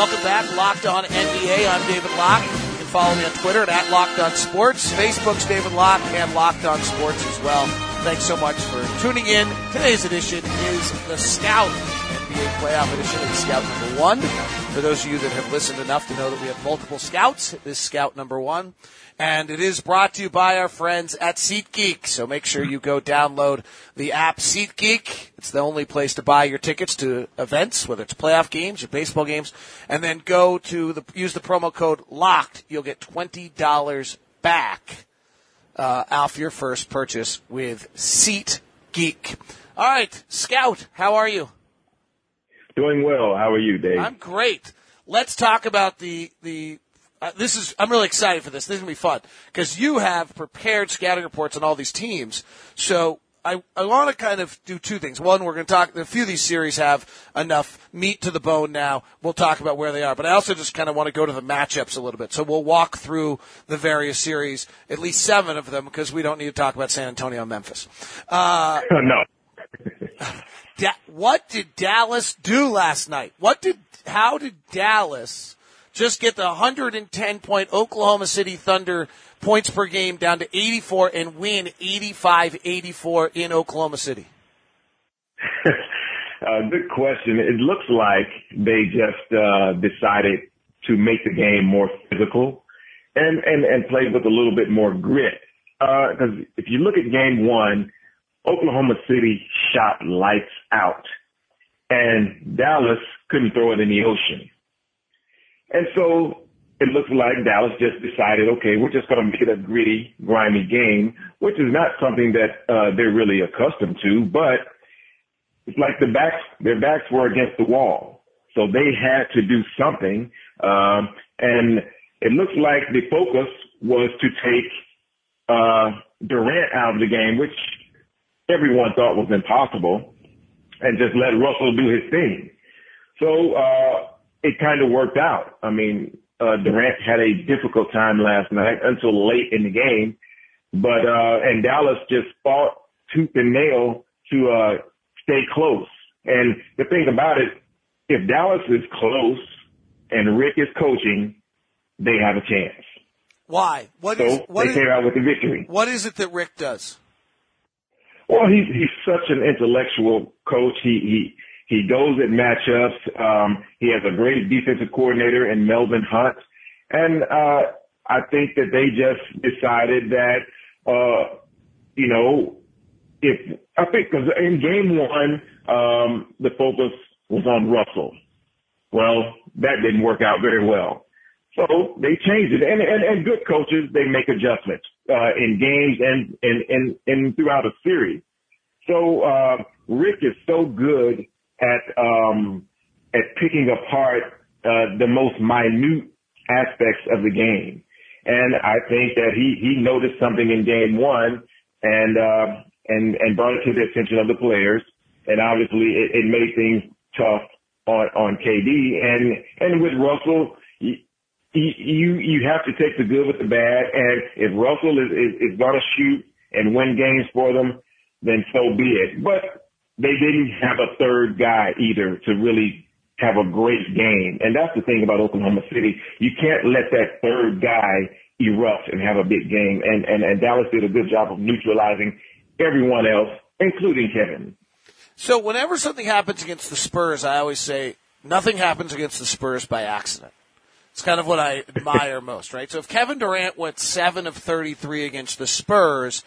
Welcome back, Locked On NBA. I'm David Locke. You can follow me on Twitter at Locked On Sports. Facebook's David Locke and Locked On Sports as well. Thanks so much for tuning in. Today's edition is the Scout NBA Playoff Edition. It's Scout number one. For those of you that have listened enough to know that we have multiple scouts, this is Scout number one and it is brought to you by our friends at SeatGeek. So make sure you go download the app SeatGeek. It's the only place to buy your tickets to events, whether it's playoff games or baseball games, and then go to the use the promo code LOCKED. You'll get twenty dollars back uh, off your first purchase with SeatGeek. All right, Scout, how are you? Doing well. How are you, Dave? I'm great. Let's talk about the the uh, this is I'm really excited for this. This is gonna be fun because you have prepared scouting reports on all these teams. So I, I want to kind of do two things. One, we're going to talk. A few of these series have enough meat to the bone now. We'll talk about where they are, but I also just kind of want to go to the matchups a little bit. So we'll walk through the various series, at least seven of them, because we don't need to talk about San Antonio and Memphis. Uh, no. Da- what did Dallas do last night? What did? How did Dallas? just get the 110 point Oklahoma City Thunder points per game down to 84 and win 85-84 in Oklahoma City? uh, good question. It looks like they just uh, decided to make the game more physical and, and, and play with a little bit more grit. Because uh, if you look at game one, Oklahoma City shot lights out, and Dallas couldn't throw it in the ocean. And so it looks like Dallas just decided, okay, we're just going to make it a gritty, grimy game, which is not something that uh, they're really accustomed to. But it's like the backs, their backs were against the wall, so they had to do something. Um, and it looks like the focus was to take uh, Durant out of the game, which everyone thought was impossible, and just let Russell do his thing. So uh, it kind of worked out. I mean, uh, Durant had a difficult time last night until late in the game, but, uh, and Dallas just fought tooth and nail to, uh, stay close. And the thing about it, if Dallas is close and Rick is coaching, they have a chance. Why? What so is, what they is, came out with the victory. What is it that Rick does? Well, he's he's such an intellectual coach. He he he goes at matchups. Um, he has a great defensive coordinator in Melvin Hunt. And, uh, I think that they just decided that, uh, you know, if, I think cause in game one, um, the focus was on Russell. Well, that didn't work out very well. So they changed it. And, and, and good coaches, they make adjustments, uh, in games and, and, and, and throughout a series. So, uh, Rick is so good at um, at picking apart uh, the most minute aspects of the game. And I think that he he noticed something in game one and uh, and and brought it to the attention of the players. And obviously, it, it made things tough on on KD. And and with Russell. You you have to take the good with the bad, and if Russell is is, is going to shoot and win games for them, then so be it. But they didn't have a third guy either to really have a great game. And that's the thing about Oklahoma City. You can't let that third guy erupt and have a big game. And, and, and Dallas did a good job of neutralizing everyone else, including Kevin. So whenever something happens against the Spurs, I always say nothing happens against the Spurs by accident. It's kind of what I admire most, right? So if Kevin Durant went 7 of 33 against the Spurs,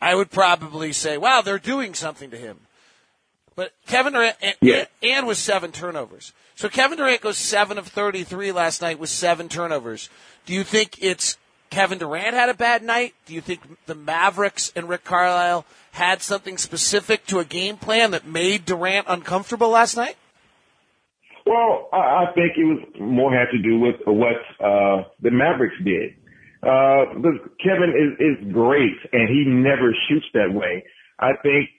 I would probably say, wow, they're doing something to him. But Kevin Durant and, yeah. and with seven turnovers. So Kevin Durant goes seven of 33 last night with seven turnovers. Do you think it's Kevin Durant had a bad night? Do you think the Mavericks and Rick Carlisle had something specific to a game plan that made Durant uncomfortable last night? Well, I think it was more had to do with what uh, the Mavericks did. Uh, Kevin is, is great and he never shoots that way. I think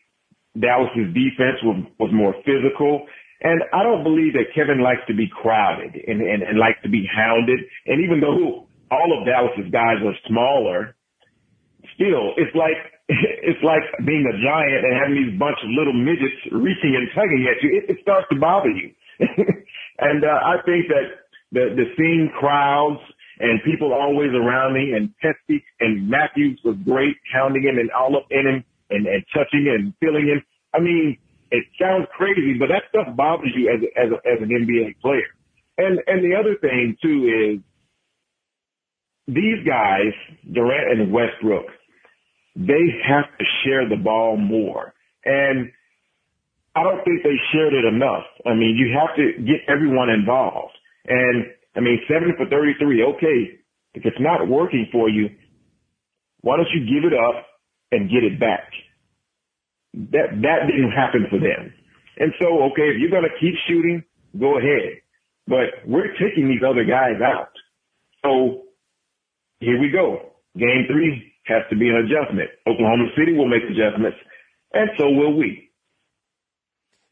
Dallas's defense was, was more physical. And I don't believe that Kevin likes to be crowded and, and, and likes to be hounded. And even though all of Dallas's guys are smaller, still, it's like, it's like being a giant and having these bunch of little midgets reaching and tugging at you. It, it starts to bother you. and, uh, I think that the, the seeing crowds and people always around me and Pesky and Matthews was great, hounding him and all up in him and, and touching him and feeling him. I mean, it sounds crazy, but that stuff bothers you as a, as, a, as an NBA player. And and the other thing too is these guys, Durant and Westbrook, they have to share the ball more. And I don't think they shared it enough. I mean, you have to get everyone involved. And I mean, 70 for 33, okay. If it's not working for you, why don't you give it up and get it back? That, that didn't happen for them. And so, okay, if you're going to keep shooting, go ahead. But we're taking these other guys out. So here we go. Game three has to be an adjustment. Oklahoma City will make adjustments, and so will we.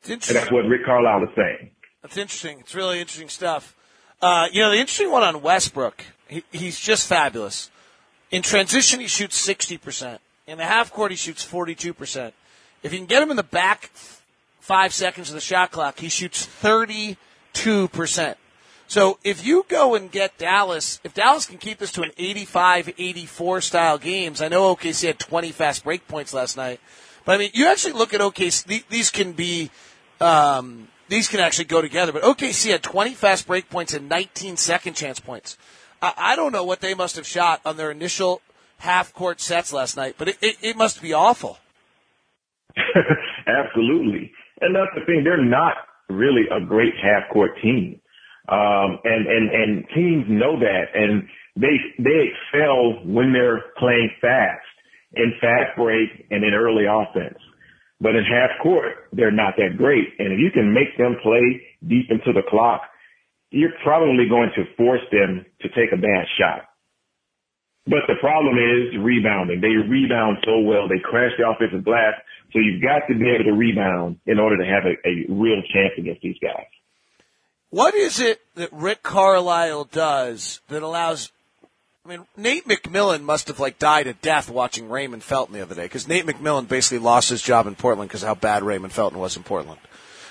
And that's what Rick Carlisle is saying. That's interesting. It's really interesting stuff. Uh, you know, the interesting one on Westbrook, he, he's just fabulous. In transition, he shoots 60%. In the half court, he shoots 42%. If you can get him in the back five seconds of the shot clock, he shoots 32%. So if you go and get Dallas, if Dallas can keep this to an 85-84 style games, I know OKC had 20 fast break points last night, but I mean, you actually look at OKC, these can be, um, these can actually go together. But OKC had 20 fast break points and 19 second chance points. I, I don't know what they must have shot on their initial half court sets last night, but it, it, it must be awful. Absolutely. And that's the thing. They're not really a great half court team. Um, and, and, and teams know that and they, they excel when they're playing fast in fast break and in early offense. But in half court, they're not that great. And if you can make them play deep into the clock, you're probably going to force them to take a bad shot. But the problem is rebounding. They rebound so well. They crash the offensive glass. So you've got to be able to rebound in order to have a, a real chance against these guys. What is it that Rick Carlisle does that allows I mean, Nate McMillan must have like died a death watching Raymond Felton the other day because Nate McMillan basically lost his job in Portland because how bad Raymond Felton was in Portland.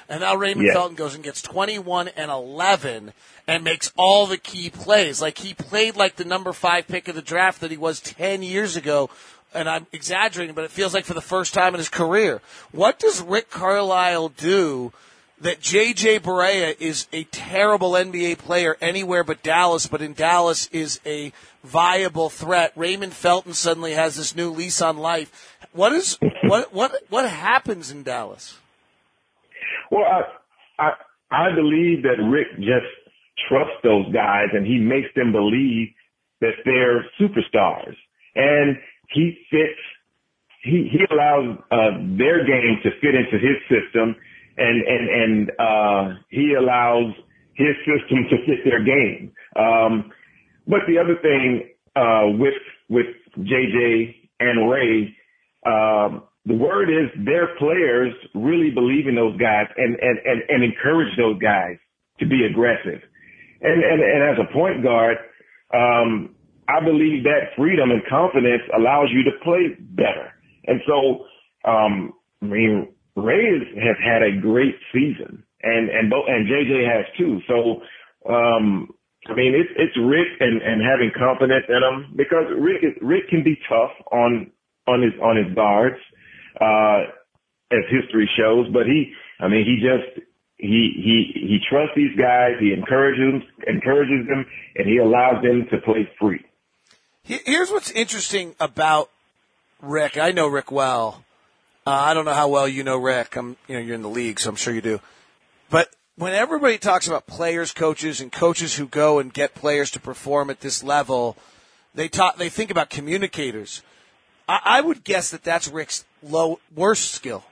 And now Raymond yeah. Felton goes and gets 21 and 11 and makes all the key plays. Like he played like the number five pick of the draft that he was 10 years ago. And I'm exaggerating, but it feels like for the first time in his career. What does Rick Carlisle do that JJ Barea is a terrible NBA player anywhere but Dallas, but in Dallas is a viable threat. Raymond Felton suddenly has this new lease on life. What is what what what happens in Dallas? Well, I I, I believe that Rick just trusts those guys and he makes them believe that they're superstars, and he fits. He he allows uh, their game to fit into his system and and and uh, he allows his system to fit their game. Um, but the other thing uh, with with JJ and Ray, um, the word is their players really believe in those guys and and and, and encourage those guys to be aggressive. And and, and as a point guard, um, I believe that freedom and confidence allows you to play better. And so, um, I mean, Ray has had a great season, and and both and JJ has too. So, um, I mean, it's it's Rick and and having confidence in him because Rick is, Rick can be tough on on his on his guards, uh, as history shows. But he, I mean, he just he he he trusts these guys. He encourages encourages them, and he allows them to play free. Here's what's interesting about Rick. I know Rick well. Uh, I don't know how well you know Rick. I'm, you know, you're in the league, so I'm sure you do. But when everybody talks about players, coaches, and coaches who go and get players to perform at this level, they talk, they think about communicators. I, I would guess that that's Rick's low worst skill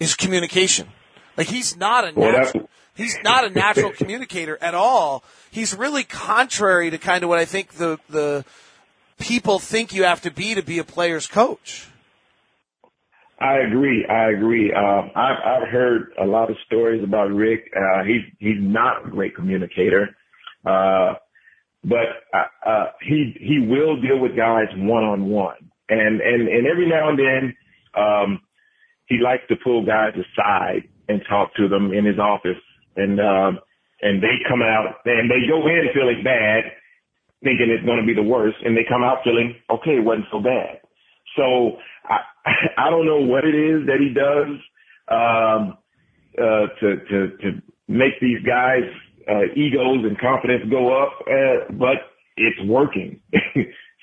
is communication. Like he's not a natural, he's not a natural communicator at all. He's really contrary to kind of what I think the the people think you have to be to be a player's coach. I agree. I agree. Um, I've I've heard a lot of stories about Rick. Uh, he's he's not a great communicator, uh, but uh, uh, he he will deal with guys one on one, and and and every now and then um, he likes to pull guys aside and talk to them in his office, and um, and they come out and they go in feeling bad, thinking it's going to be the worst, and they come out feeling okay, it wasn't so bad. So I I don't know what it is that he does um, uh, to to to make these guys uh, egos and confidence go up, uh, but it's working.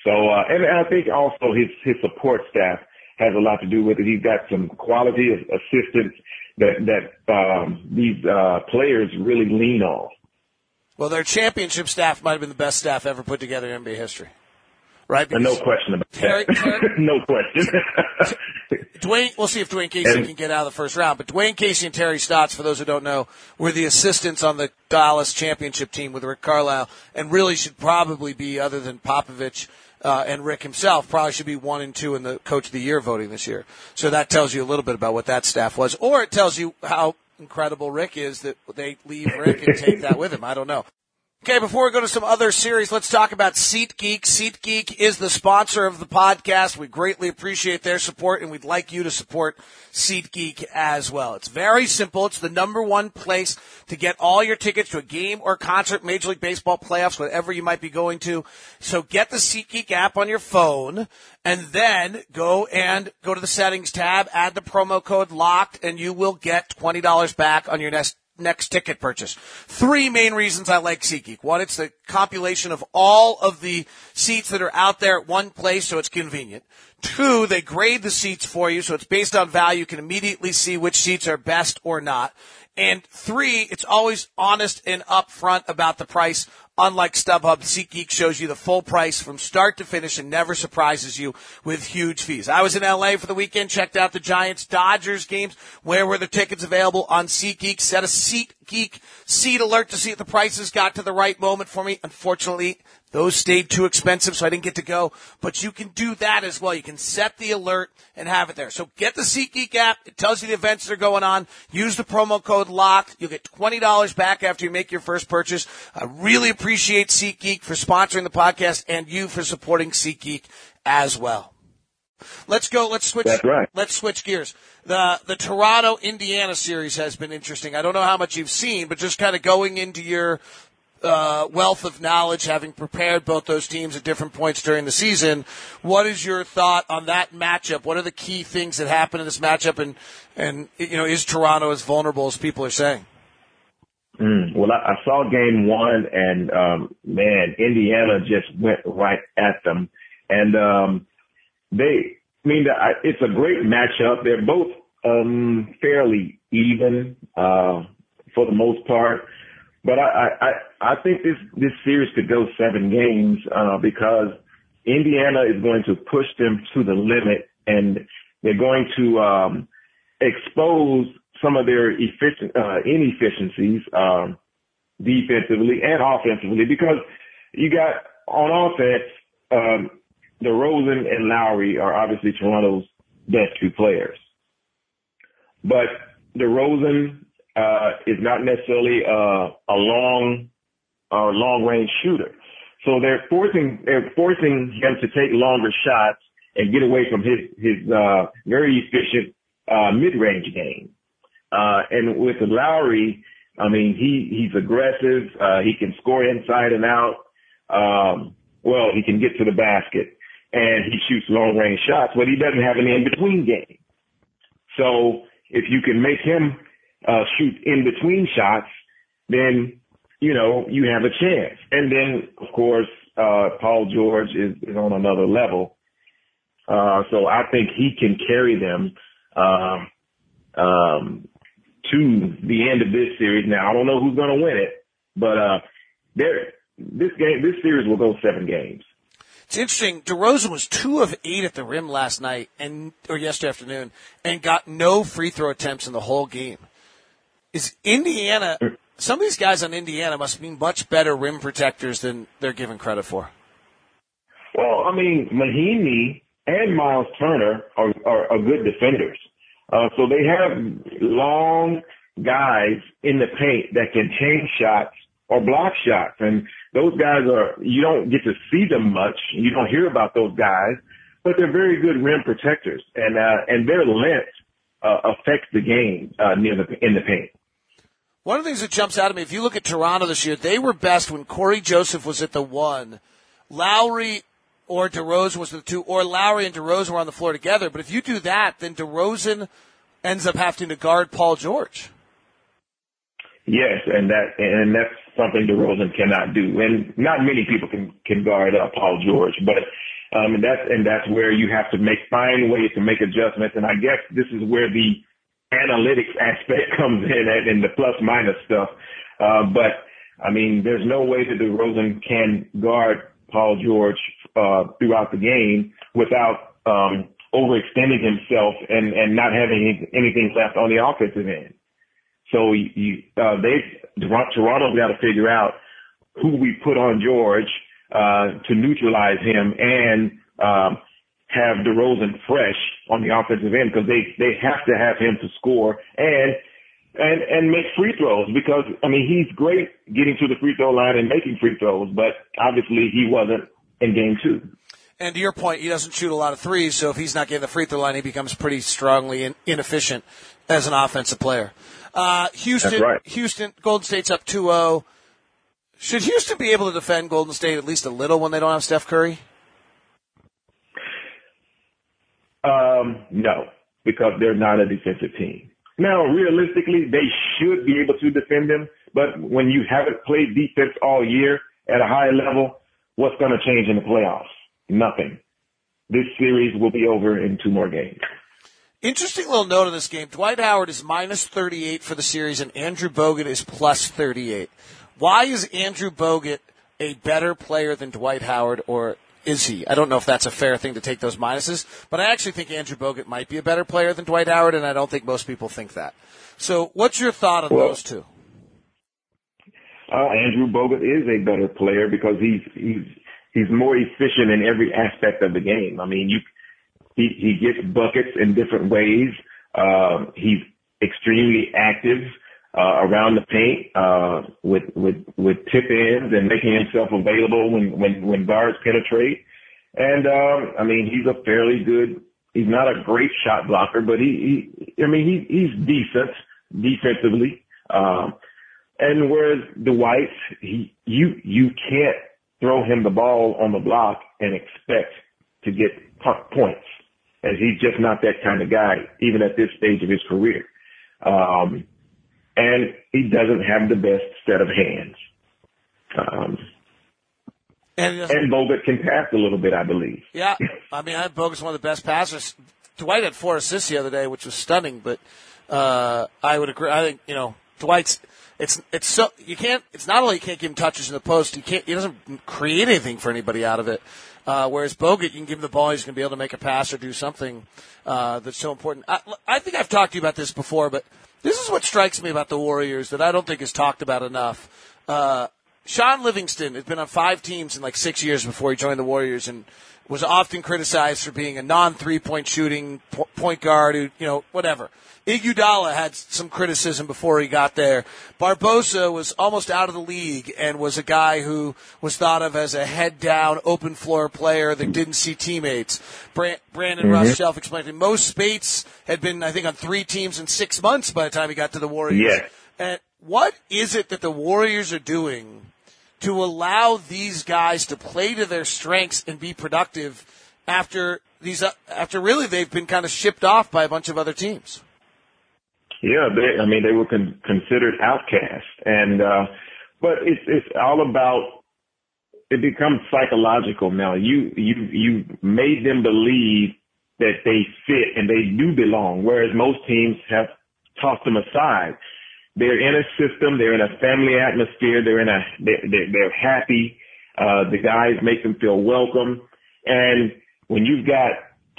so uh, and I think also his his support staff has a lot to do with it. He's got some quality assistants that that um, these uh, players really lean on. Well, their championship staff might have been the best staff ever put together in NBA history. Right? Uh, no question about Terry- that. Terry- no question. Dwane, we'll see if Dwane Casey And- can get out of the first round. But Dwane Casey and Terry Stotts, for those who don't know, were the assistants on the Dallas championship team with Rick Carlisle, and really should probably be, other than Popovich uh, and Rick himself, probably should be one and two in the Coach of the Year voting this year. So that tells you a little bit about what that staff was, or it tells you how incredible Rick is that they leave Rick and take that with him. I don't know. Okay, before we go to some other series, let's talk about SeatGeek. SeatGeek is the sponsor of the podcast. We greatly appreciate their support and we'd like you to support SeatGeek as well. It's very simple. It's the number one place to get all your tickets to a game or concert, Major League Baseball playoffs, whatever you might be going to. So get the SeatGeek app on your phone and then go and go to the settings tab, add the promo code locked and you will get $20 back on your next next ticket purchase. Three main reasons I like SeatGeek. One, it's the compilation of all of the seats that are out there at one place, so it's convenient. Two, they grade the seats for you, so it's based on value. You can immediately see which seats are best or not. And three, it's always honest and upfront about the price. Unlike StubHub, SeatGeek shows you the full price from start to finish and never surprises you with huge fees. I was in LA for the weekend, checked out the Giants Dodgers games. Where were the tickets available on SeatGeek? Set a SeatGeek seat alert to see if the prices got to the right moment for me. Unfortunately, those stayed too expensive, so I didn't get to go. But you can do that as well. You can set the alert and have it there. So get the SeatGeek app. It tells you the events that are going on. Use the promo code LOCKED. You'll get $20 back after you make your first purchase. I really appreciate SeatGeek for sponsoring the podcast and you for supporting SeatGeek as well. Let's go. Let's switch. That's right. Let's switch gears. The the Toronto Indiana series has been interesting. I don't know how much you've seen, but just kind of going into your uh, wealth of knowledge, having prepared both those teams at different points during the season, what is your thought on that matchup? What are the key things that happen in this matchup, and and you know is Toronto as vulnerable as people are saying? Mm, well, I, I saw game one and, um, man, Indiana just went right at them. And, um, they, I mean, I, it's a great matchup. They're both, um, fairly even, uh, for the most part. But I, I, I think this, this series could go seven games, uh, because Indiana is going to push them to the limit and they're going to, um, expose some of their efficient, uh, inefficiencies, um, defensively and offensively because you got on offense, um, DeRozan and Lowry are obviously Toronto's best two players. But DeRozan, uh, is not necessarily, uh, a long, or long range shooter. So they're forcing, they're forcing him to take longer shots and get away from his, his, uh, very efficient, uh, mid-range game. Uh, and with Lowry, I mean, he, he's aggressive. Uh, he can score inside and out. Um, well, he can get to the basket and he shoots long range shots, but he doesn't have an in between game. So if you can make him, uh, shoot in between shots, then, you know, you have a chance. And then, of course, uh, Paul George is, is on another level. Uh, so I think he can carry them, um, um, to the end of this series. Now I don't know who's going to win it, but uh, there this game this series will go seven games. It's interesting. DeRozan was two of eight at the rim last night and or yesterday afternoon, and got no free throw attempts in the whole game. Is Indiana? Some of these guys on Indiana must be much better rim protectors than they're given credit for. Well, I mean, Mahinmi and Miles Turner are, are, are good defenders. Uh, so they have long guys in the paint that can hang shots or block shots. And those guys are, you don't get to see them much. You don't hear about those guys, but they're very good rim protectors and, uh, and their length, uh, affects the game, uh, near the, in the paint. One of the things that jumps out at me, if you look at Toronto this year, they were best when Cory Joseph was at the one. Lowry or DeRozan was the two, or Lowry and DeRozan were on the floor together. But if you do that, then DeRozan ends up having to guard Paul George. Yes, and that and that's something DeRozan cannot do, and not many people can can guard uh, Paul George. But um, and that's and that's where you have to make find ways to make adjustments. And I guess this is where the analytics aspect comes in and the plus minus stuff. Uh, but I mean, there's no way that DeRozan can guard Paul George uh, throughout the game without um, overextending himself and, and not having anything left on the offensive end. So you, uh, they Toronto's got to figure out who we put on George uh, to neutralize him and um, have DeRozan fresh on the offensive end because they they have to have him to score and and and make free throws because I mean he's great getting to the free throw line and making free throws, but obviously he wasn't in game two. And to your point, he doesn't shoot a lot of threes, so if he's not getting the free throw line, he becomes pretty strongly in, inefficient as an offensive player. Uh, Houston, right. Houston, Golden State's up 2-0. Should Houston be able to defend Golden State at least a little when they don't have Steph Curry? Um, no, because they're not a defensive team. Now, realistically, they should be able to defend them, but when you haven't played defense all year at a high level, what's going to change in the playoffs? Nothing. This series will be over in two more games. Interesting little note on this game. Dwight Howard is minus 38 for the series, and Andrew Bogut is plus 38. Why is Andrew Bogut a better player than Dwight Howard, or is he? I don't know if that's a fair thing to take those minuses, but I actually think Andrew Bogut might be a better player than Dwight Howard, and I don't think most people think that. So, what's your thought on well, those two? Uh, Andrew Bogut is a better player because he's he's he's more efficient in every aspect of the game. I mean, you he he gets buckets in different ways. Uh, he's extremely active uh, around the paint uh, with with with tip ins and making himself available when when when guards penetrate. And um, I mean, he's a fairly good. He's not a great shot blocker, but he, he I mean, he, he's decent defensively. Um, and whereas Dwight, he you you can't throw him the ball on the block and expect to get points, as he's just not that kind of guy, even at this stage of his career. Um, and he doesn't have the best set of hands. Um, and, and Bogut can pass a little bit, I believe. Yeah, I mean, I Bogut's one of the best passers. Dwight had four assists the other day, which was stunning. But uh, I would agree. I think you know Dwight's. It's it's so you can't. It's not only you can't give him touches in the post. He can't. He doesn't create anything for anybody out of it. Uh, whereas Bogut, you can give him the ball, he's going to be able to make a pass or do something uh, that's so important. I, I think I've talked to you about this before, but this is what strikes me about the Warriors that I don't think is talked about enough. Uh, Shaun Livingston had been on five teams in like six years before he joined the Warriors and was often criticized for being a non three point shooting point guard who, you know, whatever. Iguodala had some criticism before he got there. Barbosa was almost out of the league and was a guy who was thought of as a head down, open floor player that didn't see teammates. Brandon mm-hmm. Rush self explained. Mo Speights had been, I think, on three teams in six months by the time he got to the Warriors. Yeah. And what is it that the Warriors are doing to allow these guys to play to their strengths and be productive after these, uh, after really they've been kind of shipped off by a bunch of other teams? Yeah, they, I mean, they were con- considered outcasts, and uh, but it's it's all about it becomes psychological now. You you you made them believe that they fit and they do belong, whereas most teams have tossed them aside. They're in a system. They're in a family atmosphere. They're in a, they're, they're happy. Uh, the guys make them feel welcome. And when you've got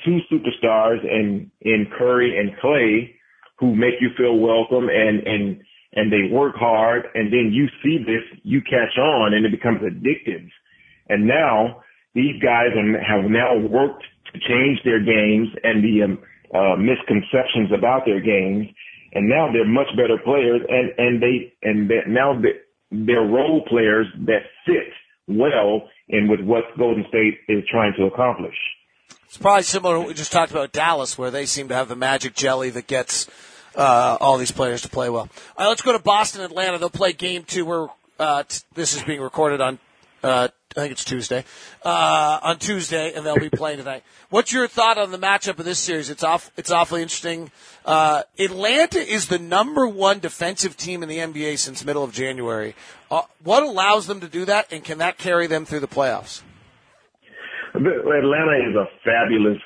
two superstars in, in Curry and Clay who make you feel welcome and, and, and they work hard and then you see this, you catch on and it becomes addictive. And now these guys have now worked to change their games and the um, uh, misconceptions about their games and now they're much better players, and and they and they, now they're role players that fit well in with what Golden State is trying to accomplish. It's probably similar to what we just talked about Dallas, where they seem to have the magic jelly that gets uh, all these players to play well. All right, let's go to Boston, Atlanta. They'll play game two. Where uh, t- this is being recorded on uh, I think it's Tuesday, uh, on Tuesday, and they'll be playing tonight. What's your thought on the matchup of this series? It's off. It's awfully interesting. Uh, Atlanta is the number one defensive team in the NBA since middle of January. Uh, what allows them to do that, and can that carry them through the playoffs? Atlanta is a fabulous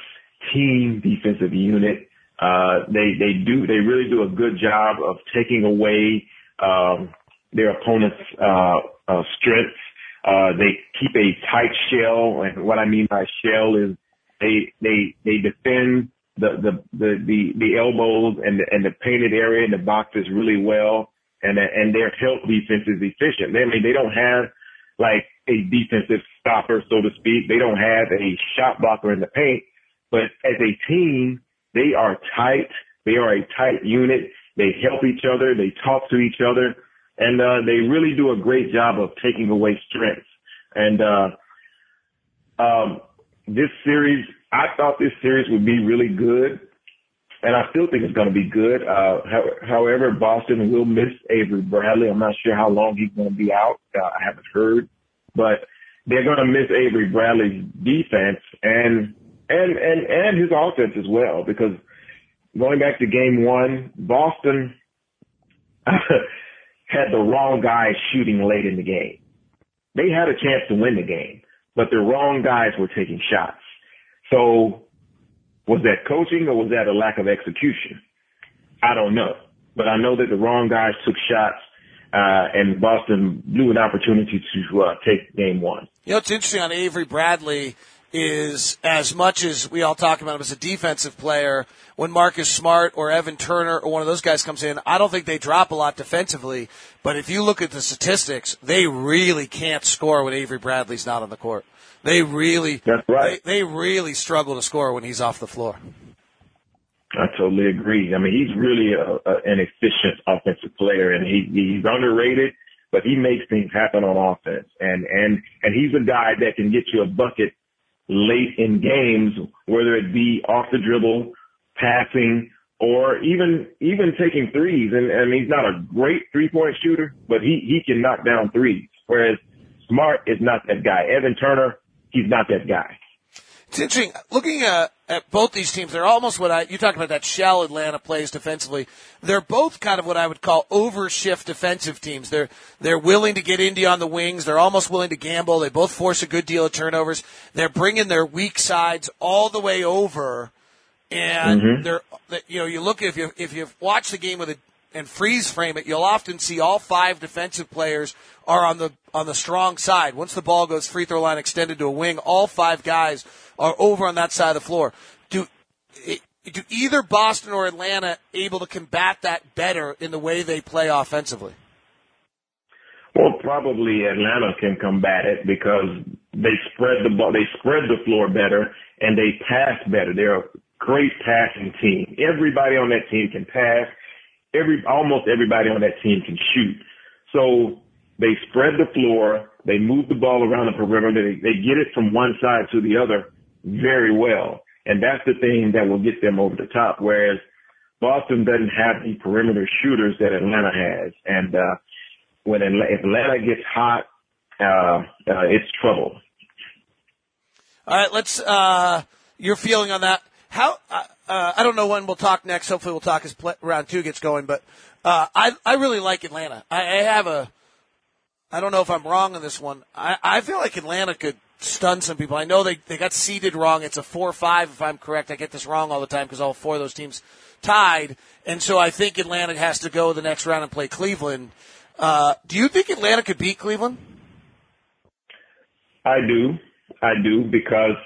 team defensive unit. Uh, they they do they really do a good job of taking away um, their opponent's uh, uh, strengths uh, they keep a tight shell, and what I mean by shell is they they they defend the the the the, the elbows and the, and the painted area in the boxes really well, and and their help defense is efficient. They I mean they don't have like a defensive stopper, so to speak. They don't have a shot blocker in the paint, but as a team, they are tight. They are a tight unit. They help each other. They talk to each other and uh, they really do a great job of taking away strengths. And uh, um, this series, I thought this series would be really good, and I still think it's going to be good. Uh, however, Boston will miss Avery Bradley. I'm not sure how long he's going to be out. Uh, I haven't heard, but they're going to miss Avery Bradley's defense and and and and his offense as well because going back to game one, Boston had the wrong guys shooting late in the game. They had a chance to win the game, but the wrong guys were taking shots. So was that coaching or was that a lack of execution? I don't know, but I know that the wrong guys took shots. Uh, and Boston blew an opportunity to uh, take game one. You know, it's interesting on Avery Bradley is as much as we all talk about him as a defensive player, when Marcus Smart or Evan Turner or one of those guys comes in, I don't think they drop a lot defensively. But if you look at the statistics, they really can't score when Avery Bradley's not on the court. They really, that's right. They, they really struggle to score when he's off the floor. I totally agree. I mean, he's really a, a, an efficient offensive player, and he, he's underrated, but he makes things happen on offense. And and and he's a guy that can get you a bucket late in games, whether it be off the dribble, passing, or even even taking threes. And, and he's not a great three point shooter, but he he can knock down threes. Whereas Smart is not that guy. Evan Turner, he's not that guy. It's interesting looking at, at both these teams. They're almost what I you talked about that shell Atlanta plays defensively. They're both kind of what I would call overshift defensive teams. They're they're willing to get Indy on the wings. They're almost willing to gamble. They both force a good deal of turnovers. They're bringing their weak sides all the way over, and mm-hmm. they're you know you look if you if you watch the game with a and freeze frame it, you'll often see all five defensive players are on the on the strong side. Once the ball goes free throw line extended to a wing, all five guys are over on that side of the floor. Do do either Boston or Atlanta able to combat that better in the way they play offensively? Well, probably Atlanta can combat it because they spread the ball, they spread the floor better, and they pass better. They're a great passing team. Everybody on that team can pass every almost everybody on that team can shoot. So they spread the floor, they move the ball around the perimeter, they, they get it from one side to the other very well. And that's the thing that will get them over the top. Whereas Boston doesn't have the perimeter shooters that Atlanta has. And, uh, when Atlanta gets hot, uh, uh, it's trouble. All right, let's, uh, your feeling on that. How, uh, uh, I don't know when we'll talk next. Hopefully, we'll talk as round two gets going. But uh, I I really like Atlanta. I, I, have a. I don't know if I'm wrong on this one. I, I feel like Atlanta could stun some people. I know they, they got seeded wrong. It's a 4-5 if I'm correct. I get this wrong all the time because all four of those teams tied. And so I think Atlanta has to go the next round and play Cleveland. Uh, do you think Atlanta could beat Cleveland? I do. I do because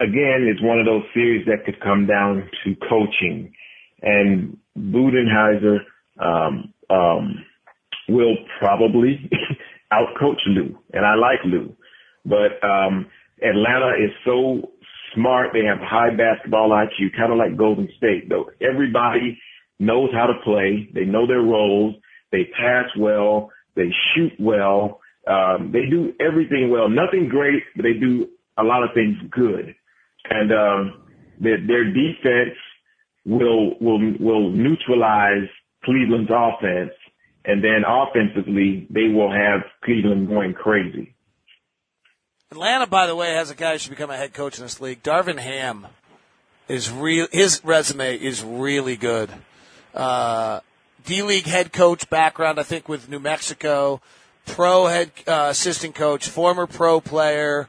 again, it's one of those series that could come down to coaching and Budenholzer, um, um, will probably outcoach Lue, and I like Lue, but, um, Atlanta is so smart. They have high basketball IQ, kind of like Golden State though. Everybody knows how to play. They know their roles. They pass well. They shoot well. Um, they do everything well. Nothing great, but they do a lot of things good. And um, their, their defense will will will neutralize Cleveland's offense, and then offensively they will have Cleveland going crazy. Atlanta, by the way, has a guy who should become a head coach in this league. Darvin Ham is real. His resume is really good. Uh, D League head coach background, I think, with New Mexico. Pro head uh, assistant coach, former pro player.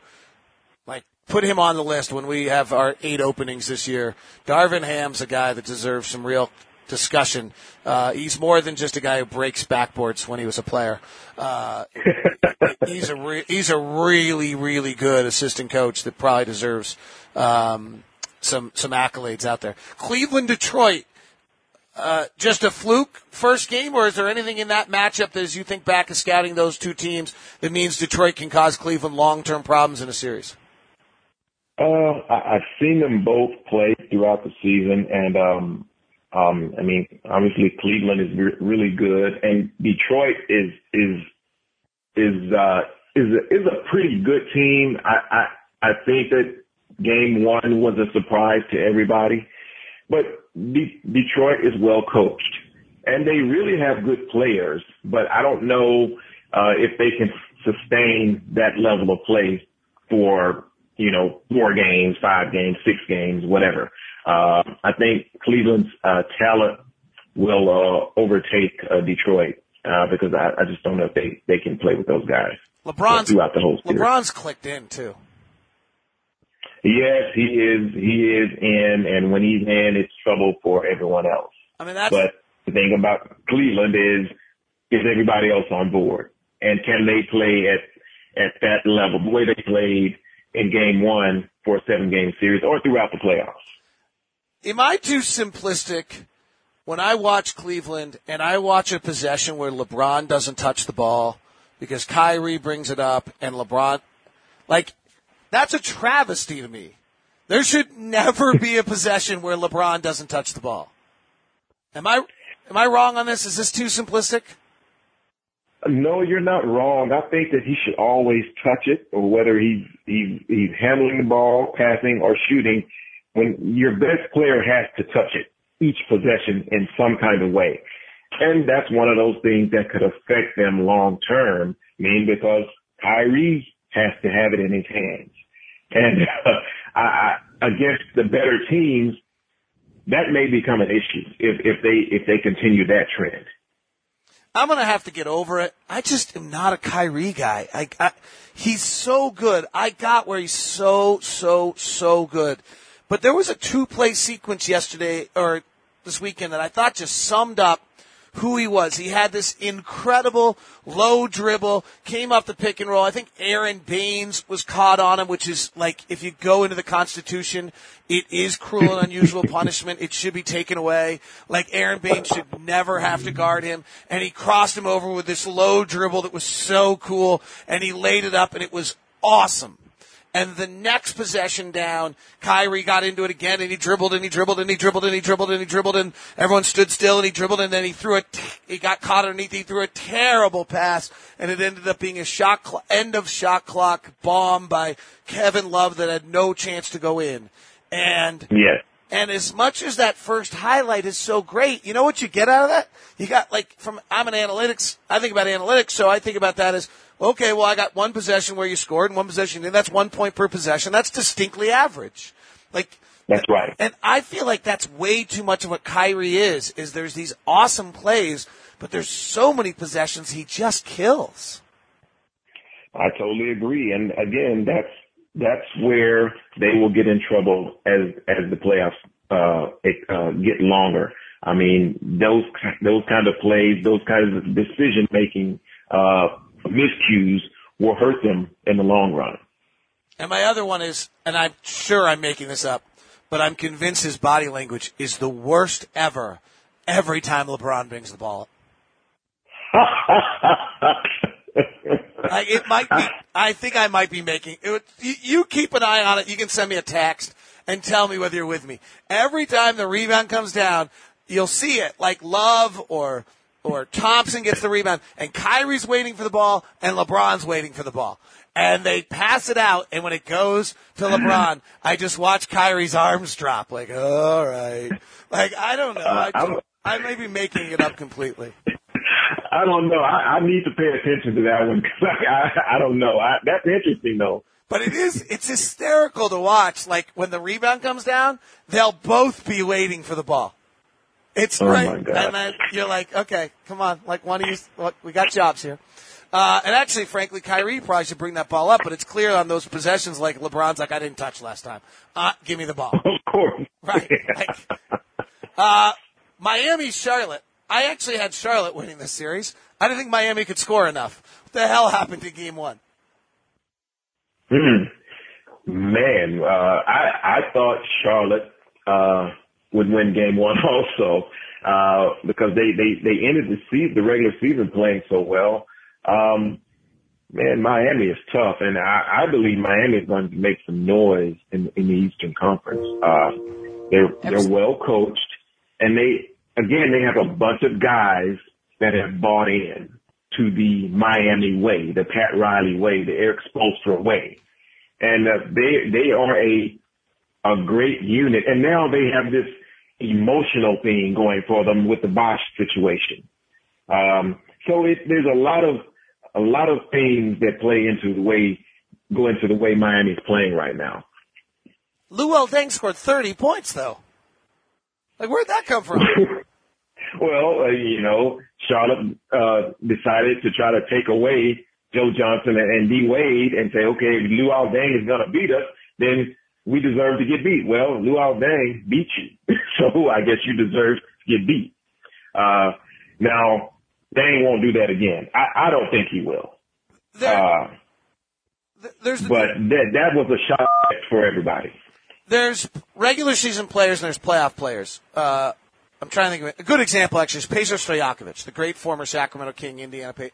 Put him on the list when we have our eight openings this year. Darvin Ham's a guy that deserves some real discussion. Uh, he's more than just a guy who breaks backboards when he was a player. Uh, he's a re- he's a really really good assistant coach that probably deserves um, some some accolades out there. Cleveland Detroit uh, just a fluke first game, or is there anything in that matchup that, as you think back of scouting those two teams, that means Detroit can cause Cleveland long-term problems in a series? Uh, I, I've seen them both play throughout the season, and um, um, I mean, obviously Cleveland is re- really good, and Detroit is is is uh, is is a pretty good team. I, I I think that game one was a surprise to everybody. But De- Detroit is well coached and they really have good players, but I don't know, uh, if they can sustain that level of play for, you know, four games, five games, six games, whatever. Uh, I think Cleveland's, uh, talent will, uh, overtake, uh, Detroit, uh, because I, I just don't know if they, they can play with those guys. LeBron's, throughout the whole series. LeBron's clicked in too. Yes, he is. He is in, and when he's in, it's trouble for everyone else. I mean, that's. But the thing about Cleveland is, is everybody else on board, and can they play at at that level, the way they played in Game One for a seven game series, or throughout the playoffs? Am I too simplistic? When I watch Cleveland and I watch a possession where LeBron doesn't touch the ball because Kyrie brings it up and LeBron, like that's a travesty to me. There should never be a possession where LeBron doesn't touch the ball. Am I am I wrong on this? Is this too simplistic? No, you're not wrong. I think that he should always touch it, or whether he's he's he's handling the ball, passing, or shooting. When your best player has to touch it each possession in some kind of way, and that's one of those things that could affect them long term. I mean, because Kyrie has to have it in his hands. And uh, I, against the better teams, that may become an issue if, if they if they continue that trend. I'm gonna have to get over it. I just am not a Kyrie guy. I, I he's so good. I got where he's so so so good, but there was a two play sequence yesterday or this weekend that I thought just summed up who he was. He had this incredible low dribble, came off the pick and roll. I think Aron Baynes was caught on him, which is like, if you go into the Constitution, it is cruel and unusual punishment. It should be taken away. Like Aron Baynes should never have to guard him. And he crossed him over with this low dribble that was so cool. And he laid it up and it was awesome. And the next possession down, Kyrie got into it again and he dribbled and he dribbled and he dribbled and he dribbled and he dribbled and everyone stood still and he dribbled and then he threw it, he got caught underneath, he threw a terrible pass and it ended up being a shot, cl- end of shot clock bomb by Kevin Love that had no chance to go in. And yes. And as much as that first highlight is so great, you know what you get out of that? You got like from I'm an analytics. I think about analytics, so I think about that as okay. Well, I got one possession where you scored and one possession, and that's one point per possession. That's distinctly average. Like that's right. And I feel like that's way too much of what Kyrie is. Is there's these awesome plays, but there's so many possessions he just kills. I totally agree. And again, that's that's where they will get in trouble as as the playoffs uh, uh, get longer. I mean, those those kind of plays, those kinds of decision making uh, miscues will hurt them in the long run. And my other one is, and I'm sure I'm making this up, but I'm convinced his body language is the worst ever. Every time LeBron brings the ball like it might be. I think I might be making. It, you, you keep an eye on it. You can send me a text and tell me whether you're with me. Every time the rebound comes down, you'll see it. Like Love or or Thompson gets the rebound, and Kyrie's waiting for the ball, and LeBron's waiting for the ball. And they pass it out, and when it goes to LeBron, I just watch Kyrie's arms drop. Like, all right. Like, I don't know. I, uh, I may be making it up completely. I don't know. I, I need to pay attention to that one because I, I, I don't know. I, that's interesting though. But it is, it's hysterical to watch. Like when the rebound comes down, they'll both be waiting for the ball. It's oh right. And then you're like, okay, come on. Like one of you, look, we got jobs here. Uh, and actually, frankly, Kyrie probably should bring that ball up, but it's clear on those possessions, like LeBron's like, I didn't touch last time. Uh, give me the ball. Of course. Right. Like, uh, Miami, Charlotte. I actually had Charlotte winning this series. I didn't think Miami could score enough. What the hell happened to game one? Hmm. Man, uh, I, I thought Charlotte, uh, would win game one also, uh, because they, they, they ended the season, the regular season playing so well. Um, man, Miami is tough and I, I believe Miami is going to make some noise in, in the Eastern Conference. Uh, they're, they're well coached and they, again, they have a bunch of guys that have bought in to the Miami way, the Pat Riley way, the Erik Spoelstra way. And uh, they, they are a, a great unit. And now they have this emotional thing going for them with the Bosh situation. Um, so it, there's a lot of, a lot of things that play into the way, go into the way Miami's playing right now. Luol Deng scored 30 points though. Like, where'd that come from? well, uh, you know, Charlotte uh, decided to try to take away Joe Johnson and D Wade and say, okay, if Luol Deng is going to beat us, then we deserve to get beat. Well, Luol Deng beat you, so I guess you deserve to get beat. Uh, now, Deng won't do that again. I, I don't think he will. There, uh, there's but that that was a shock for everybody there's regular season players and there's playoff players. Uh, I'm trying to think of it. A good example actually is Peja Stojakovic, the great former Sacramento King, Indiana player.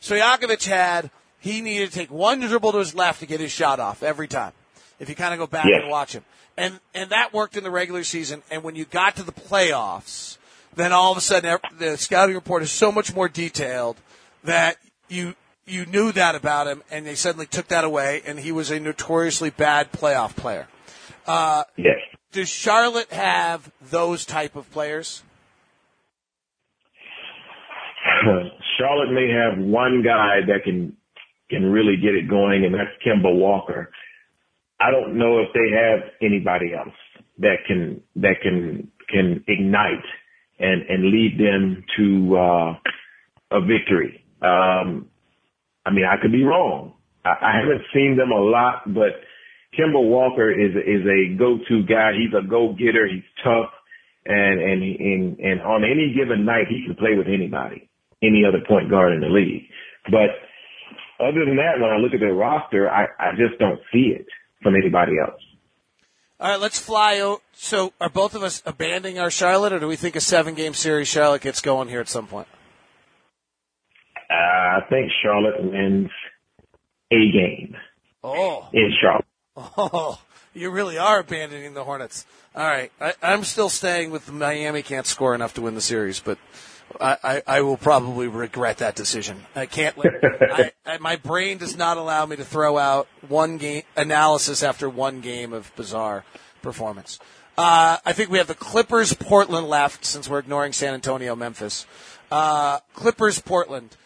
Stojakovic had he needed to take one dribble to his left to get his shot off every time. If you kind of go back yes. and watch him, and and that worked in the regular season. And when you got to the playoffs, then all of a sudden the scouting report is so much more detailed that you you knew that about him, and they suddenly took that away, and he was a notoriously bad playoff player. Uh, yes. Does Charlotte have those type of players? Charlotte may have one guy that can can really get it going, and that's Kemba Walker. I don't know if they have anybody else that can that can can ignite and and lead them to uh, a victory. Um, I mean, I could be wrong. I, I haven't seen them a lot, but Kemba Walker is is a go-to guy. He's a go-getter. He's tough, and and and and on any given night he can play with anybody, any other point guard in the league. But other than that, when I look at their roster, I I just don't see it from anybody else. All right, let's fly. Out so, are both of us abandoning our Charlotte, or do we think a seven-game series Charlotte gets going here at some point? Uh, I think Charlotte wins a game. Oh, in Charlotte. Oh, you really are abandoning the Hornets. All right, I, am still staying with Miami. Can't score enough to win the series, but I, I, I will probably regret that decision. I can't. I, I, my brain does not allow me to throw out one game analysis after one game of bizarre performance. Uh, I think we have the Clippers, Portland left since we're ignoring San Antonio, Memphis. Uh, Clippers, Portland.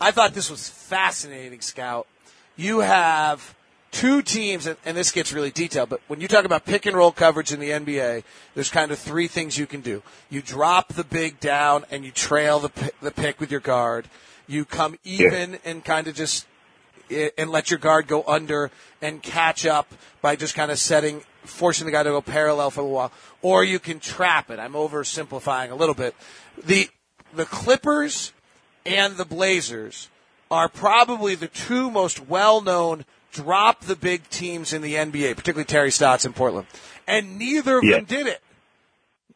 I thought this was fascinating, Scout. You have two teams, and, this gets really detailed, but when you talk about pick and roll coverage in the NBA, there's kind of three things you can do. You drop the big down and you trail the, the pick with your guard. You come even yeah. and kind of just eh, and let your guard go under and catch up by just kind of setting, forcing the guy to go parallel for a while, or you can trap it. I'm oversimplifying a little bit. The the Clippers and the Blazers are probably the two most well-known drop the big teams in the NBA, particularly Terry Stotts in Portland, and neither of yeah. them did it.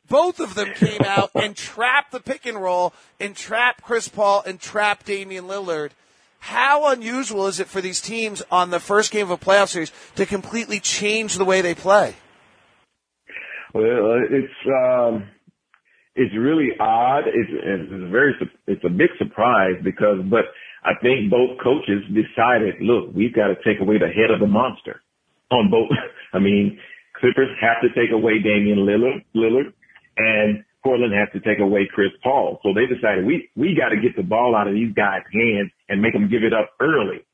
Both of them came out and trapped the pick and roll and trapped Chris Paul and trapped Damian Lillard. How unusual is it for these teams on the first game of a playoff series to completely change the way they play? Well, it's um, it's really odd. It's, it's a very it's a big surprise because, but I think both coaches decided, look, we've got to take away the head of the monster on both. I mean, Clippers have to take away Damian Lillard, Lillard and Portland has to take away Chris Paul. So they decided we, we got to get the ball out of these guys' hands and make them give it up early.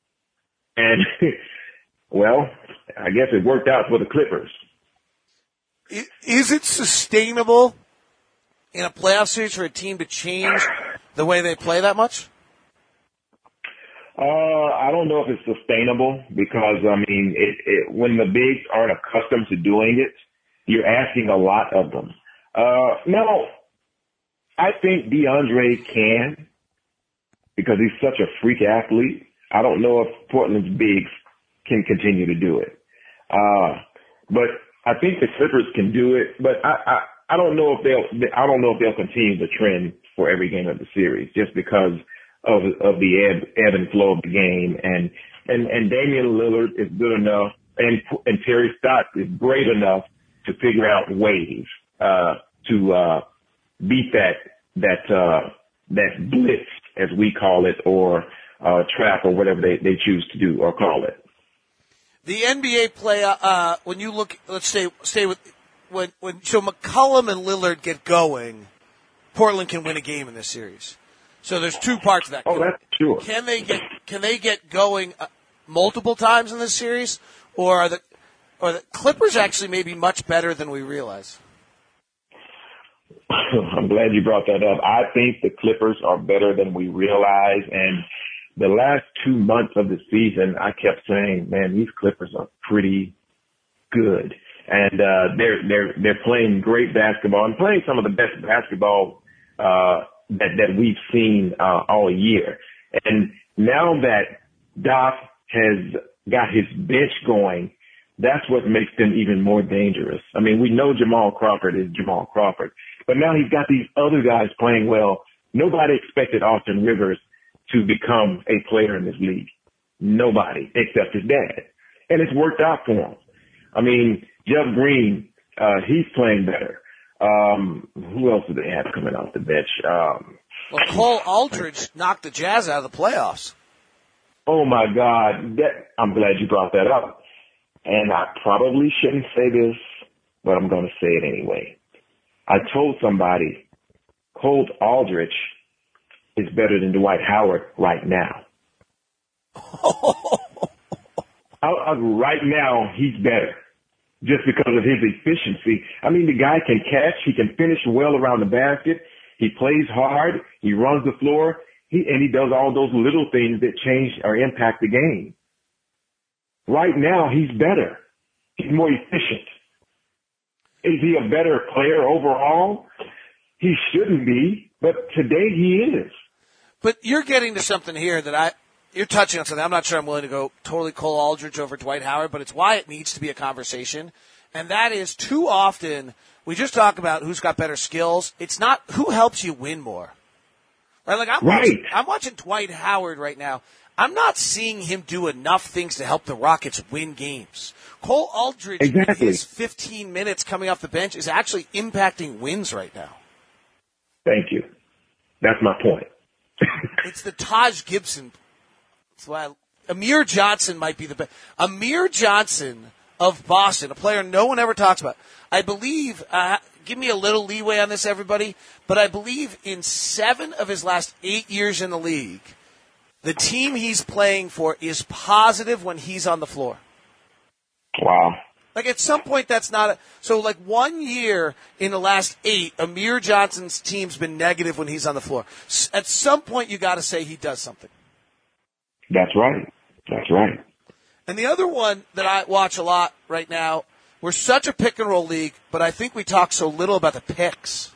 And well, I guess it worked out for the Clippers. Is it sustainable in a playoff series for a team to change the way they play that much? Uh, I don't know if it's sustainable because I mean, it, it, when the bigs aren't accustomed to doing it, you're asking a lot of them. Uh, no, I think DeAndre can because he's such a freak athlete. I don't know if Portland's bigs can continue to do it. Uh, but I think the Clippers can do it, but I, I, I don't know if they'll, I don't know if they'll continue the trend for every game of the series just because of, of the ebb, ebb and flow of the game. And, and, and Damian Lillard is good enough and, and Terry Stotts is great enough to figure out ways uh, to uh, beat that that uh, that blitz, as we call it, or uh, trap, or whatever they, they choose to do or call it. The NBA play uh, when you look, let's say, stay with when when so McCollum and Lillard get going, Portland can win a game in this series. So there's two parts of that. Oh, that's sure. Can they get can they get going uh, multiple times in this series, or are the or the Clippers actually maybe much better than we realize? I'm glad you brought that up. I think the Clippers are better than we realize. And the last two months of the season, I kept saying, man, these Clippers are pretty good. And, uh, they're, they're, they're playing great basketball and playing some of the best basketball, uh, that, that we've seen, uh, all year. And now that Doc has got his bench going, that's what makes them even more dangerous. I mean, we know Jamal Crawford is Jamal Crawford, but now he's got these other guys playing well. Nobody expected Austin Rivers to become a player in this league. Nobody except his dad. And it's worked out for him. I mean, Jeff Green, uh, he's playing better. Um, who else do they have coming off the bench? Um, well, Cole Aldrich knocked the Jazz out of the playoffs. Oh my God. That, I'm glad you brought that up. And I probably shouldn't say this, but I'm going to say it anyway. I told somebody Cole Aldrich is better than Dwight Howard right now. I, I, right now, he's better just because of his efficiency. I mean, the guy can catch, he can finish well around the basket, he plays hard, he runs the floor, he, and he does all those little things that change or impact the game. Right now, he's better. He's more efficient. Is he a better player overall? He shouldn't be, but today he is. But you're getting to something here that I, you're touching on something. I'm not sure I'm willing to go totally Cole Aldrich over Dwight Howard, but it's why it needs to be a conversation. And that is too often we just talk about who's got better skills. It's not who helps you win more. Right? Like I'm right. watching, I'm watching Dwight Howard right now. I'm not seeing him do enough things to help the Rockets win games. Cole Aldrich, exactly. his 15 minutes coming off the bench, is actually impacting wins right now. Thank you. That's my point. it's the Taj Gibson. That's why I, Amir Johnson might be the best. Amir Johnson of Boston, a player no one ever talks about. I believe. Uh, give me a little leeway on this, everybody. But I believe in seven of his last eight years in the league, the team he's playing for is positive when he's on the floor. Wow. Like at some point, that's not a, so. Like one year in the last eight, Amir Johnson's team's been negative when he's on the floor. At some point, you got to say he does something. That's right. That's right. And the other one that I watch a lot right now, we're such a pick and roll league, but I think we talk so little about the picks.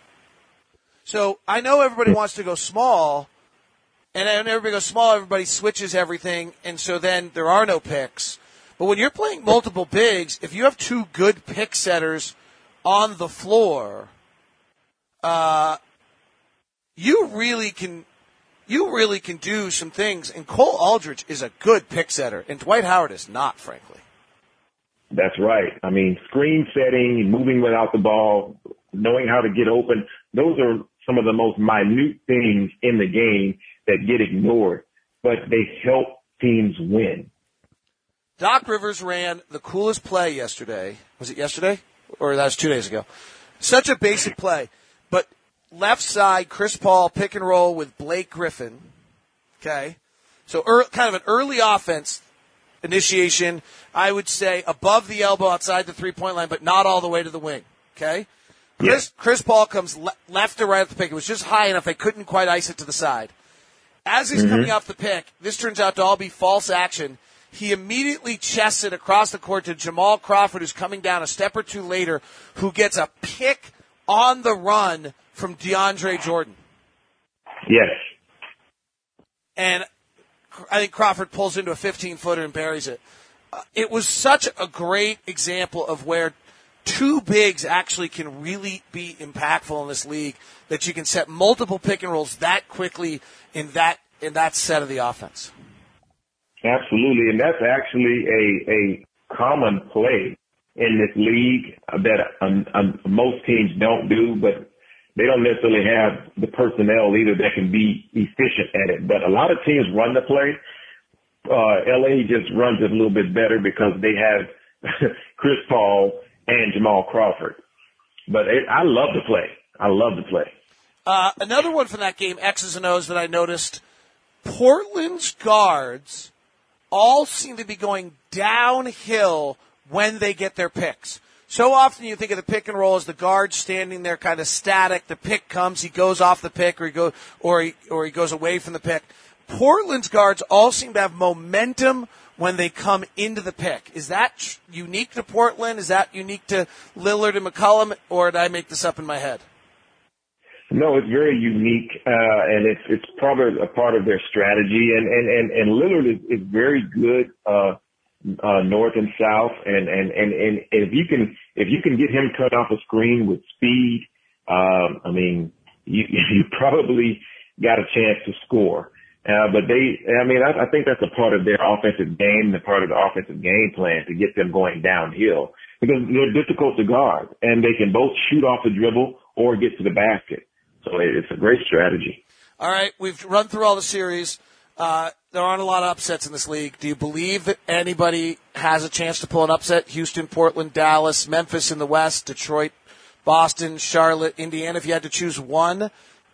So I know everybody wants to go small, and then everybody goes small, everybody switches everything, and so then there are no picks. But when you're playing multiple bigs, if you have two good pick setters on the floor, uh, you really can you really can do some things. And Cole Aldrich is a good pick setter, and Dwight Howard is not, frankly. That's right. I mean, screen setting, moving without the ball, knowing how to get open. Those are some of the most minute things in the game that get ignored, but they help teams win. Doc Rivers ran the coolest play yesterday. Was it yesterday? Or that was two days ago. Such a basic play. Left side, Chris Paul pick and roll with Blake Griffin. Okay. So er, kind of an early offense initiation. I would say above the elbow outside the three point line, but not all the way to the wing. Okay. Chris, Chris Paul comes le- left to right at the pick. It was just high enough. They couldn't quite ice it to the side. As he's mm-hmm. coming off the pick, this turns out to all be false action. He immediately chests it across the court to Jamal Crawford, who's coming down a step or two later, who gets a pick on the run from DeAndre Jordan. Yes. And I think Crawford pulls into a 15 footer and buries it. Uh, it was such a great example of where two bigs actually can really be impactful in this league that you can set multiple pick and rolls that quickly in that in that set of the offense. Absolutely, and that's actually a a common play in this league that um, um, most teams don't do, but they don't necessarily have the personnel either that can be efficient at it. But a lot of teams run the play. Uh, LA just runs it a little bit better because they have Chris Paul and Jamal Crawford. But it, I love the play. I love the play. Uh, another one from that game, X's and O's, that I noticed. Portland's guards all seem to be going downhill when they get their picks. So often you think of the pick and roll as the guard standing there kind of static. The pick comes, he goes off the pick or he go, or he, or he goes away from the pick. Portland's guards all seem to have momentum when they come into the pick. Is that unique to Portland? Is that unique to Lillard and McCollum, or did I make this up in my head? No, it's very unique, uh, and it's it's probably a part of their strategy. And and and, and Lillard is, is very good uh, uh, north and south, and, and and and if you can if you can get him cut off a screen with speed, um, I mean, you you probably got a chance to score. Uh, but they, I mean, I, I think that's a part of their offensive game, the part of the offensive game plan to get them going downhill because they're difficult to guard and they can both shoot off the dribble or get to the basket. So it's a great strategy. All right, we've run through all the series. Uh, there aren't a lot of upsets in this league. Do you believe that anybody has a chance to pull an upset? Houston, Portland, Dallas, Memphis in the West, Detroit, Boston, Charlotte, Indiana. If you had to choose one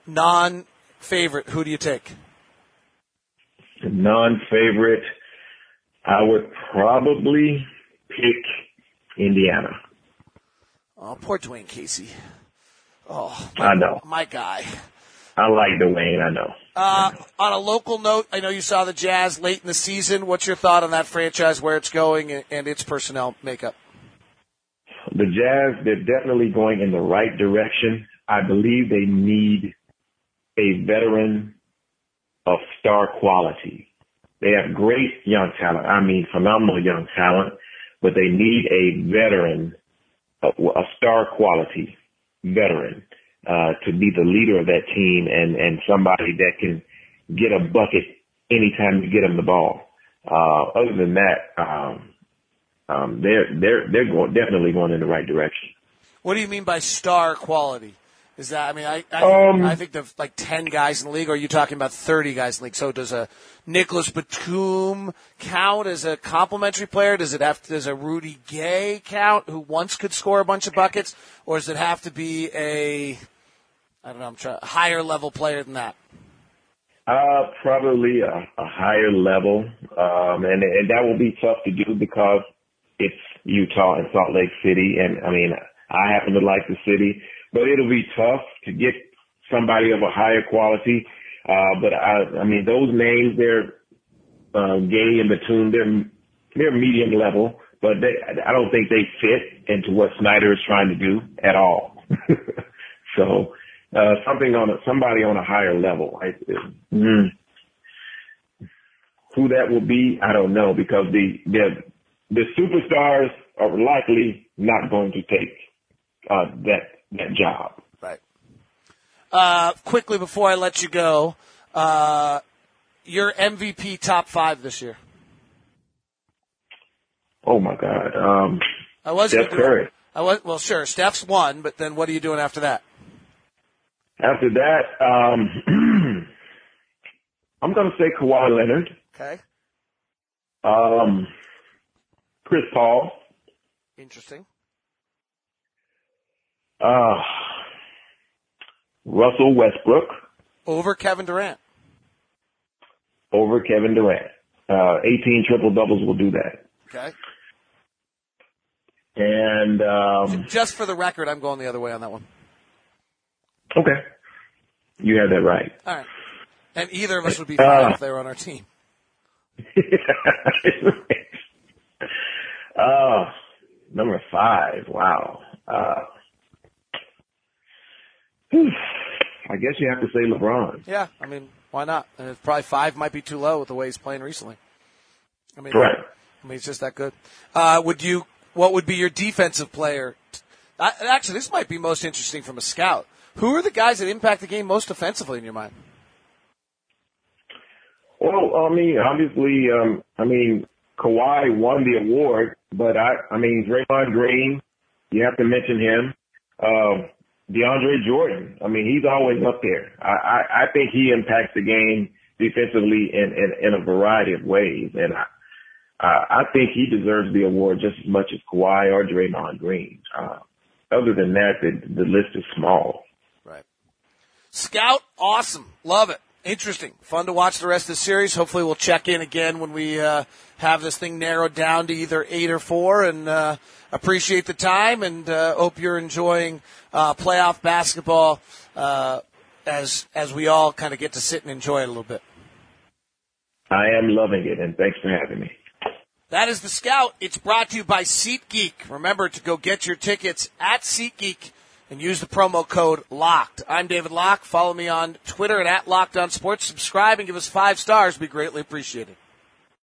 non-favorite, who do you take? Non-favorite, I would probably pick Indiana. Oh, poor Dwane Casey. Oh, my, I know. My guy. I like Dwane, I know. Uh, on a local note, I know you saw the Jazz late in the season. What's your thought on that franchise, where it's going, and, its personnel makeup? The Jazz, they're definitely going in the right direction. I believe they need a veteran of star quality. They have great young talent. I mean, phenomenal young talent, but they need a veteran, a, a star quality veteran uh, to be the leader of that team and and somebody that can get a bucket anytime you get them the ball. Uh, other than that, um, um, they're they're they're going, definitely going in the right direction. What do you mean by star quality? Is that I mean I I, um, I think there's like ten guys in the league, or are you talking about thirty guys in the league? So does a Nicolas Batum count as a complementary player? Does it have to, does a Rudy Gay count who once could score a bunch of buckets, or does it have to be a I don't know I'm trying higher level player than that? Uh, probably a, a higher level, um, and and that will be tough to do because it's Utah and Salt Lake City, and I mean I happen to like the city but it'll be tough to get somebody of a higher quality. Uh, but I, I mean, those names, they're, uh, Gay and Batum. They're they're medium level, but they, I don't think they fit into what Snyder is trying to do at all. so uh, something on a, somebody on a higher level. I, mm, who that will be, I don't know because the the the superstars are likely not going to take uh, that that job. Right. Uh, quickly before I let you go, uh, your MVP top five this year. Oh my God. Um, I wasn't. Steph Curry. I was well, sure. Steph's one, but then what are you doing after that? After that, um, I'm going to say Kawhi Leonard. Okay. Um, Chris Paul. Interesting. Uh, Russell Westbrook. Over Kevin Durant. Over Kevin Durant. Uh, 18 triple doubles will do that. Okay. And um, just for the record, I'm going the other way on that one. Okay. You have that right. All right. And either of us would be fine uh, if they were on our team. uh, number five. Wow. Uh, I guess you have to say LeBron. Yeah, I mean, why not? And probably five might be too low with the way he's playing recently. I mean, right. I mean, he's just that good. Uh, would you? What would be your defensive player? I, actually, this might be most interesting from a scout. Who are the guys that impact the game most offensively in your mind? Well, I mean, obviously, um, I mean, Kawhi won the award, but I, I mean, Draymond Green, you have to mention him. Uh, DeAndre Jordan, I mean, he's always up there. I, I, I think he impacts the game defensively in, in, in a variety of ways. And I, I, I think he deserves the award just as much as Kawhi or Draymond Green. Uh, other than that, the, the list is small. Scout, awesome. Love it. Interesting. Fun to watch the rest of the series. Hopefully we'll check in again when we, uh, have this thing narrowed down to either eight or four and, uh, appreciate the time and, uh, hope you're enjoying, uh, playoff basketball, uh, as, as we all kind of get to sit and enjoy it a little bit. I am loving it and thanks for having me. That is the Scout. It's brought to you by SeatGeek. Remember to go get your tickets at SeatGeek and use the promo code LOCKED. I'm David Locke. Follow me on Twitter and at Locked On Sports. Subscribe and give us five stars. Be greatly appreciated.